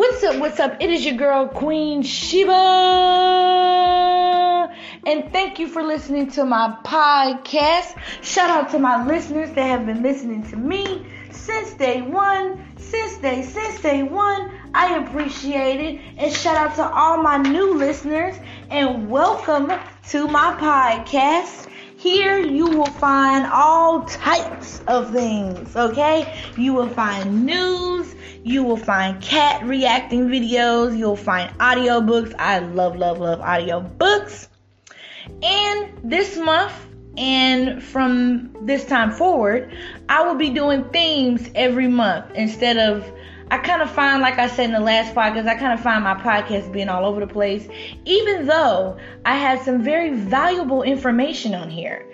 What's up? What's up? It is your girl, Queen Sheba. And thank you for listening to my podcast. Shout out to my listeners that have been listening to me since day one. Since day, since day one. I appreciate it. And shout out to all my new listeners. And welcome to my podcast. Here you will find all types of things, okay? You will find news, you will find cat reacting videos, you'll find audiobooks. I love, love, love audiobooks. And this month, and from this time forward, I will be doing themes every month instead of I kind of find, like I said in the last podcast, I kind of find my podcast being all over the place, even though I had some very valuable information on here.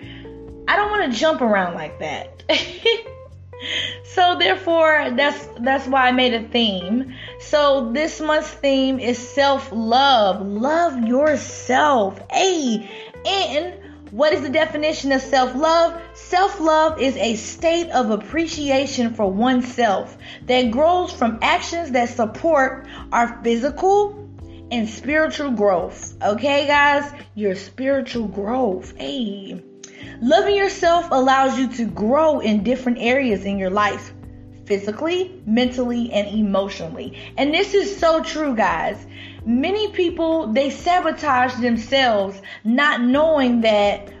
I don't want to jump around like that. so therefore, that's that's why I made a theme. So this month's theme is self-love. Love yourself. Hey, and what is the definition of self love? Self love is a state of appreciation for oneself that grows from actions that support our physical and spiritual growth. Okay, guys? Your spiritual growth. Hey. Loving yourself allows you to grow in different areas in your life physically, mentally, and emotionally. And this is so true, guys. Many people, they sabotage themselves not knowing that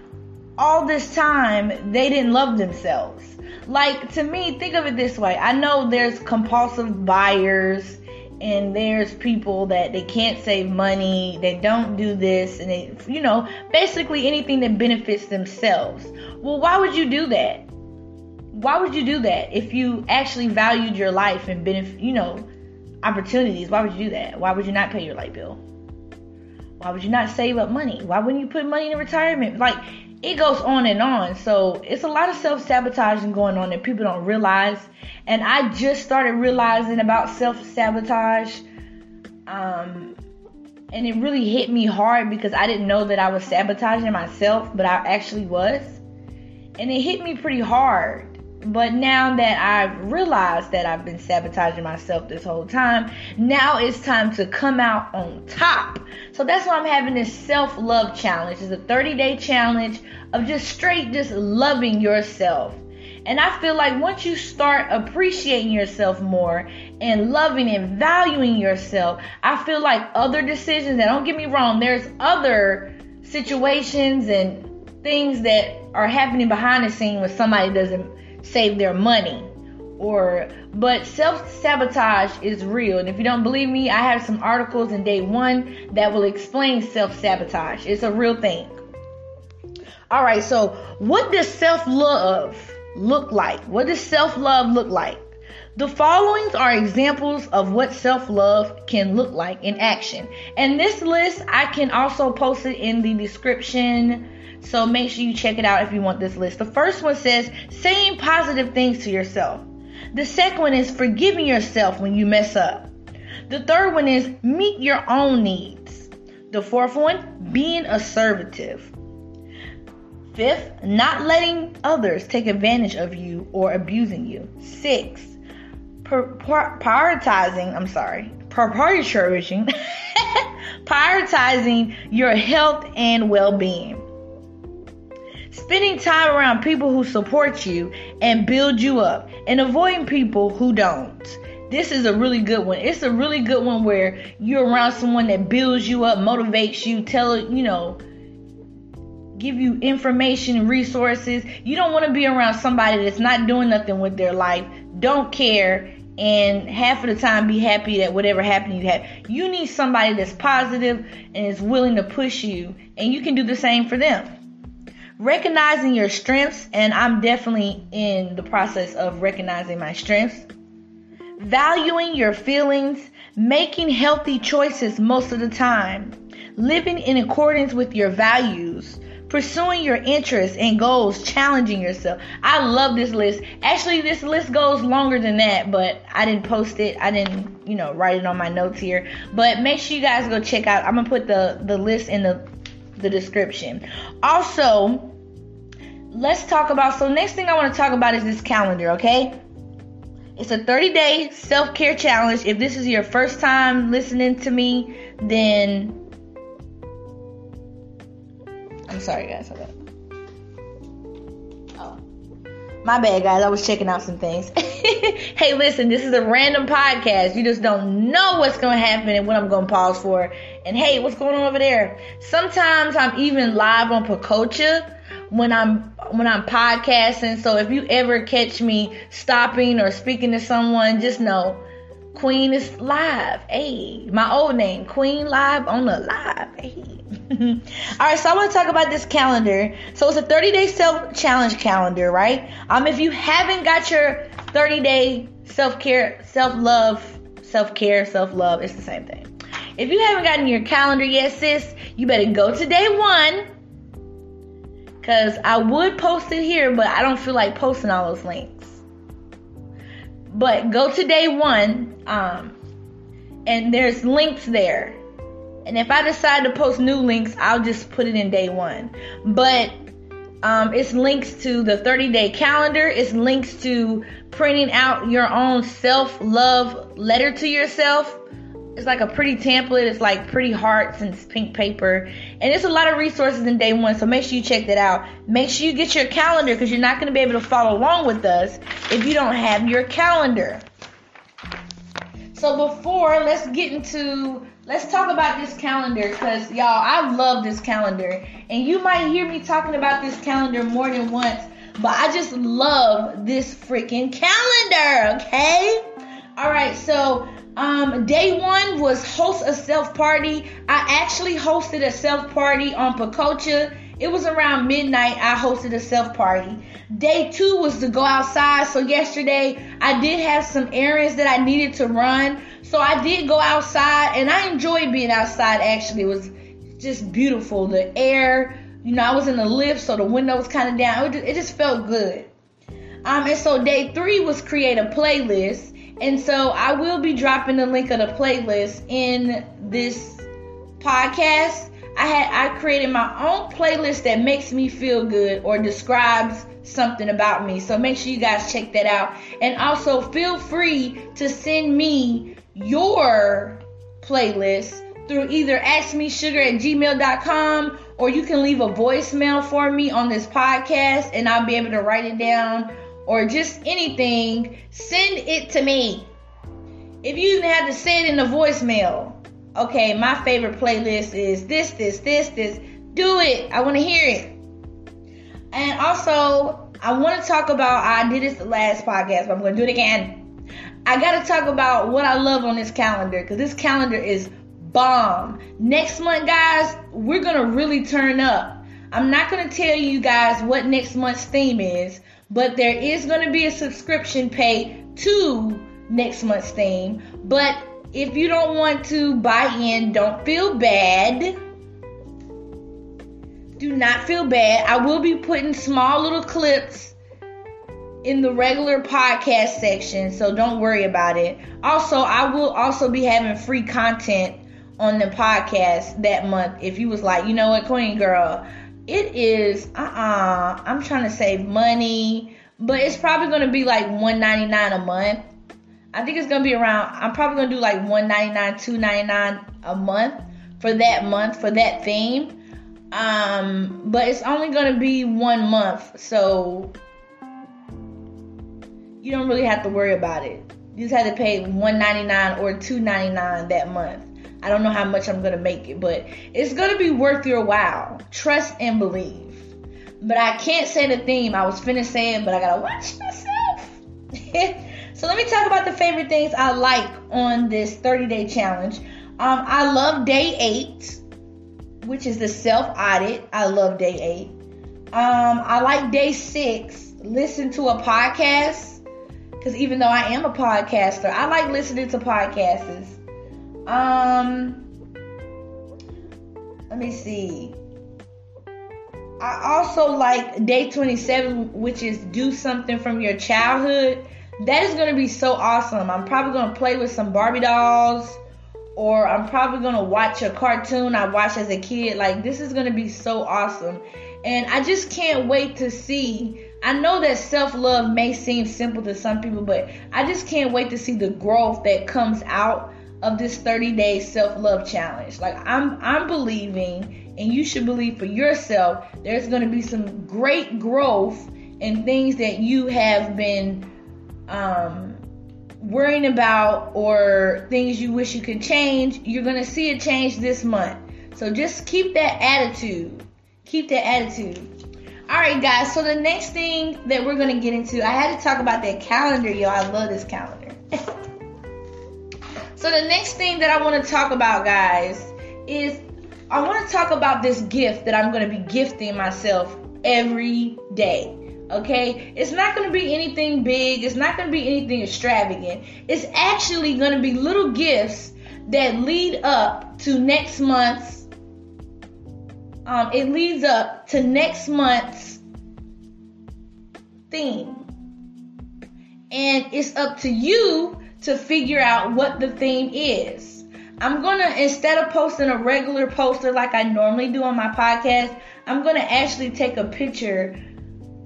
all this time they didn't love themselves. Like to me, think of it this way. I know there's compulsive buyers and there's people that they can't save money, they don't do this and they you know, basically anything that benefits themselves. Well, why would you do that? why would you do that if you actually valued your life and benefit, you know, opportunities? Why would you do that? Why would you not pay your light bill? Why would you not save up money? Why wouldn't you put money in retirement? Like it goes on and on. So it's a lot of self sabotaging going on that people don't realize. And I just started realizing about self sabotage. Um, and it really hit me hard because I didn't know that I was sabotaging myself, but I actually was. And it hit me pretty hard but now that I've realized that I've been sabotaging myself this whole time, now it's time to come out on top. So that's why I'm having this self love challenge. It's a 30 day challenge of just straight, just loving yourself. And I feel like once you start appreciating yourself more and loving and valuing yourself, I feel like other decisions, that don't get me wrong, there's other situations and things that are happening behind the scene when somebody doesn't save their money. Or but self-sabotage is real. And if you don't believe me i have some articles in day one that will explain self-sabotage. It's a real thing. All right so what does self-love look like? What does self-love look like? The followings are examples of what self-love can look like in action. And this list i can also post it in the description so make sure you check it out if you want this list. The first one says saying positive things to yourself. The second one is forgiving yourself when you mess up. The third one is meet your own needs. The fourth one, being assertive. Fifth, not letting others take advantage of you or abusing you. Six, prioritizing, I'm sorry, prioritizing, prioritizing your health and well being. Spending time around people who support you and build you up and avoiding people who don't. This is a really good one. It's a really good one where you're around someone that builds you up, motivates you, tell you know, give you information, resources. You don't want to be around somebody that's not doing nothing with their life, don't care, and half of the time be happy that whatever happened you have. You need somebody that's positive and is willing to push you, and you can do the same for them recognizing your strengths, and I'm definitely in the process of recognizing my strengths, valuing your feelings, making healthy choices most of the time, living in accordance with your values, pursuing your interests and goals, challenging yourself. I love this list. Actually, this list goes longer than that, but I didn't post it. I didn't, you know, write it on my notes here. But make sure you guys go check out. I'm gonna put the the list in the the description. Also, let's talk about. So next thing I want to talk about is this calendar. Okay, It's a 30 day self care challenge. If this is your first time listening to me, then I'm sorry, guys. Hold up. Oh, my bad, guys. I was checking out some things. hey, listen, this is a random podcast. You just don't know what's going to happen and what I'm going to pause for. And hey, what's going on over there? Sometimes I'm even live on Pococha when I'm when I'm podcasting. So if you ever catch me stopping or speaking to someone, just know Queen is live. Hey, my old name, Queen Live on the live. Hey. All right, so I want to talk about this calendar. So it's a 30 day self challenge calendar, right? Um, if you haven't got your 30 day self care, self love, self care, self love, it's the same thing. If you haven't gotten your calendar yet, sis, you better go to day one because I would post it here, but I don't feel like posting all those links. But go to day one, um, and there's links there. And if I decide to post new links, I'll just put it in day one. But um, it's links to the 30 day calendar. It's links to printing out your own self love letter to yourself it's like a pretty template. It's like pretty hearts and pink paper. And it's a lot of resources in day one. So make sure you check that out. Make sure you get your calendar because you're not going to be able to follow along with us if you don't have your calendar. So before, let's get into, let's talk about this calendar because y'all, I love this calendar. And you might hear me talking about this calendar more than once. But I just love this freaking calendar, okay? All right, so um, day one was host a self party. I actually hosted a self party on Pococha. It was around midnight. I hosted a self party. Day two was to go outside. So yesterday I did have some errands that I needed to run. So I did go outside and I enjoyed being outside actually. It was just beautiful. The air, you know, I was in the Lyft, so the window was kind of down. It just, it just felt good. Um, and so day three was create a playlist. And so I will be dropping the link of the playlist in this podcast. I had I created my own playlist that makes me feel good or describes something about me. So make sure you guys check that out. And also feel free to send me your playlist through either askmesugar at gmail.com or you can leave a voicemail for me on this podcast and I'll be able to write it down or just anything, send it to me. If you even have to it in the voicemail, okay, my favorite playlist is this, this, this, this. Do it. I want to hear it. And also, I want to talk about, I did this the last podcast, but I'm going to do it again. I got to talk about what I love on this calendar because this calendar is bomb. Next month, guys, we're going to really turn up. I'm not going to tell you guys what next month's theme is, but there is going to be a subscription pay to next month's theme. But if you don't want to buy in, don't feel bad. Do not feel bad. I will be putting small little clips in the regular podcast section, so don't worry about it. Also, I will also be having free content on the podcast that month. If you was like, you know what, Queen Girl, it is uh uh-uh, I'm trying to save money, but it's probably gonna be like 199 a month. I think it's gonna be around I'm probably gonna do like 199, 299 a month for that month for that theme. Um, but it's only gonna be one month, so you don't really have to worry about it. You just have to pay 199 or 299 that month. I don't know how much I'm gonna make it, but it's gonna be worth your while. Trust and believe. But I can't say the theme. I was finna saying, but I gotta watch myself. so let me talk about the favorite things I like on this 30 day challenge. Um, I love day eight, which is the self audit. I love day eight. Um, I like day six, listen to a podcast. Because even though I am a podcaster, I like listening to podcasts. Um, let me see. I also like day 27, which is do something from your childhood. That is going to be so awesome. I'm probably going to play with some Barbie dolls, or I'm probably going to watch a cartoon I watched as a kid. Like, this is going to be so awesome. And I just can't wait to see I know that self love may seem simple to some people, but I just can't wait to see the growth that comes out of this 30 day self love challenge. Like I'm I'm believing and you should believe for yourself there's going to be some great growth and things that you have been um, worrying about or things you wish you could change, you're going to see a change this month. So just keep that attitude. Keep that attitude. All right, guys. So the next thing that we're going to get into, I had to talk about that calendar, y'all. I love this calendar. so the next thing that I want to talk about, guys, is I want to talk about this gift that I'm going to be gifting myself every day. Okay? It's not going to be anything big, it's not going to be anything extravagant. It's actually going to be little gifts that lead up to next month's um, it leads up to next month's theme. And it's up to you to figure out what the theme is. I'm gonna instead of posting a regular poster like I normally do on my podcast, I'm gonna actually take a picture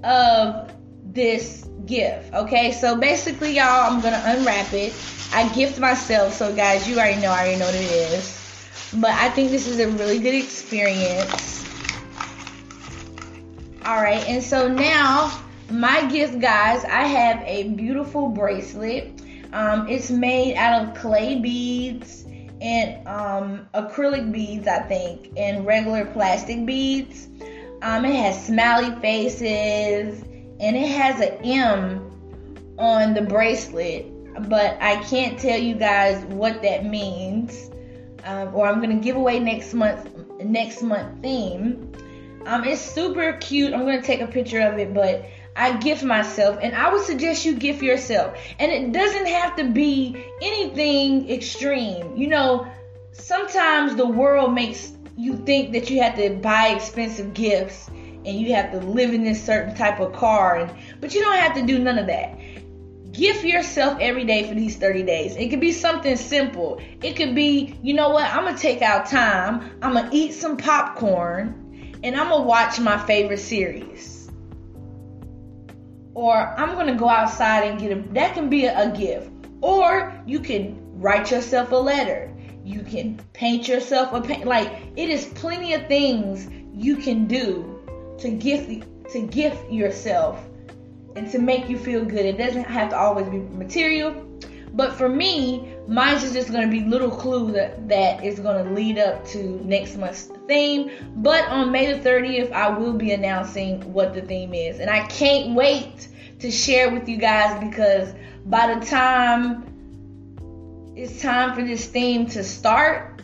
of this gift. Okay, so basically, y'all, I'm gonna unwrap it. I gift myself, so guys, you already know, I already know what it is. But I think this is a really good experience. Alright, and so now my gift, guys, I have a beautiful bracelet. Um, it's made out of clay beads and um, acrylic beads, I think, and regular plastic beads. Um, it has smiley faces and it has an M on the bracelet, but I can't tell you guys what that means. Um, or I'm gonna give away next month next month theme. Um, it's super cute. I'm gonna take a picture of it, but I gift myself, and I would suggest you gift yourself. And it doesn't have to be anything extreme. You know, sometimes the world makes you think that you have to buy expensive gifts and you have to live in this certain type of car, and, but you don't have to do none of that. Gift yourself every day for these 30 days. It could be something simple. It could be, you know what, I'm gonna take out time, I'm gonna eat some popcorn, and I'm gonna watch my favorite series or I'm gonna go outside and get a that can be a, a gift. Or you can write yourself a letter. You can paint yourself a paint like it is plenty of things you can do to gift to gift yourself and to make you feel good. It doesn't have to always be material. But for me, mine's is just gonna be little clue that, that is gonna lead up to next month's theme. But on May the 30th, I will be announcing what the theme is. And I can't wait to share with you guys because by the time it's time for this theme to start,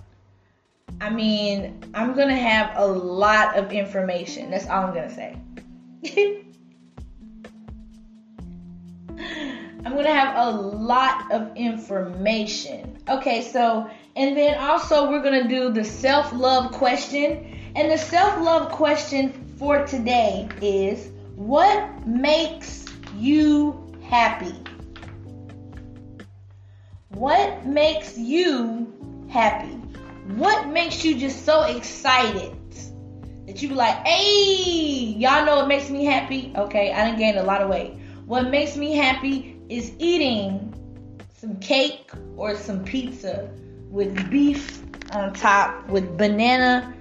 I mean, I'm gonna have a lot of information. That's all I'm gonna say. I'm gonna have a lot of information. Okay, so and then also we're gonna do the self-love question. And the self-love question for today is what makes you happy? What makes you happy? What makes you just so excited that you be like, hey, y'all know what makes me happy? Okay, I didn't gain a lot of weight. What makes me happy is eating some cake or some pizza with beef on top with banana,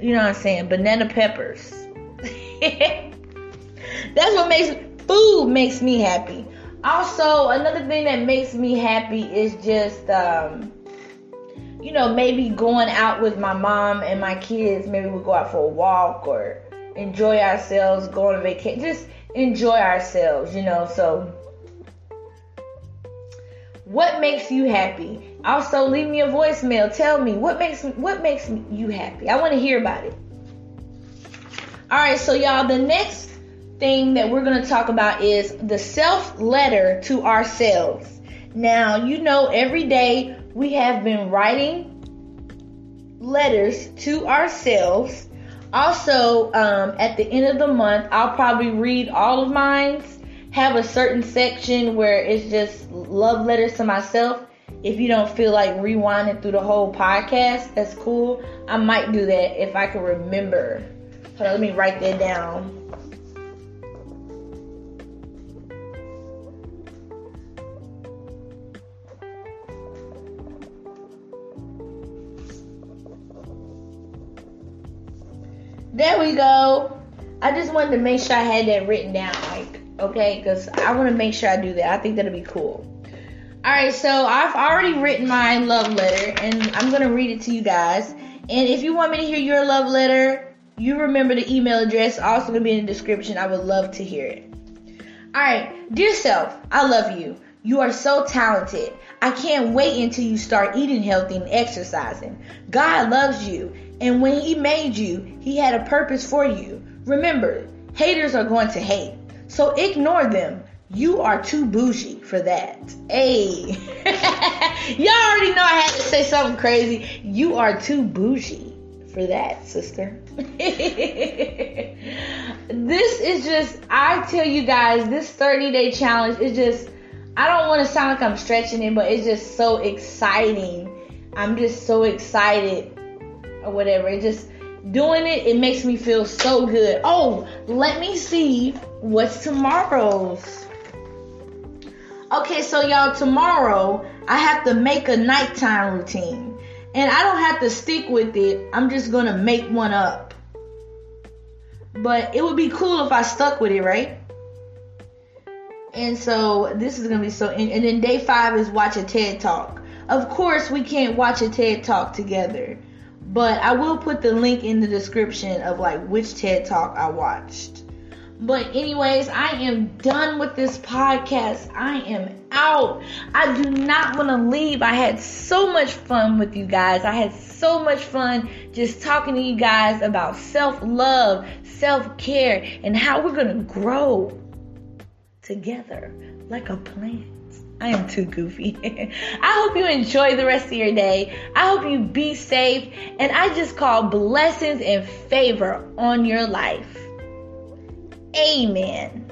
you know what I'm saying, banana peppers. That's what makes food makes me happy. Also, another thing that makes me happy is just um, you know, maybe going out with my mom and my kids, maybe we go out for a walk or enjoy ourselves, go on vacation, just enjoy ourselves, you know. So what makes you happy? Also, leave me a voicemail. Tell me what makes what makes you happy. I want to hear about it. All right, so y'all, the next thing that we're going to talk about is the self letter to ourselves. Now, you know, every day we have been writing letters to ourselves. Also, um, at the end of the month, I'll probably read all of mine have a certain section where it's just love letters to myself. If you don't feel like rewinding through the whole podcast, that's cool. I might do that if I can remember. Hold on, let me write that down. There we go. I just wanted to make sure I had that written down okay, because I want to make sure I do that. I think that'll be cool. All right, so I've already written my love letter, and I'm gonna read it to you guys. And if you want me to hear your love letter, you remember the email address, also gonna be in the description. I would love to hear it. All right, dear self, I love you. You are so talented. I can't wait until you start eating healthy and exercising. God loves you, and when He made you, He had a purpose for you. Remember, haters are going to hate, so ignore them. You are too bougie for that. Hey, y'all already know I had to say something crazy. You are too bougie for that, sister. this is just, I tell you guys, this 30 day challenge is just I don't want to sound like I'm stretching it, but it's just so exciting. I'm just so excited or whatever. It just doing it, it makes me feel so good. Oh, let me see what's tomorrow's. Okay, so y'all, tomorrow I have to make a nighttime routine. And I don't have to stick with it. I'm just gonna make one up. But it would be cool if I stuck with it, right? And so this is gonna be so. And, and then day five is watch a TED talk. Of course, we can't watch a TED talk together, but I will put the link in the description of like which TED talk I watched. But anyways, I am done with this podcast. I am out. I do not want to leave. I had so much fun with you guys. I had so much fun just talking to you guys about self-love, self-care, and how we're going to grow together like a plant. I am too goofy. I hope you enjoy the rest of your day. I hope you be safe. And I just call blessings and favor on your life. Amen.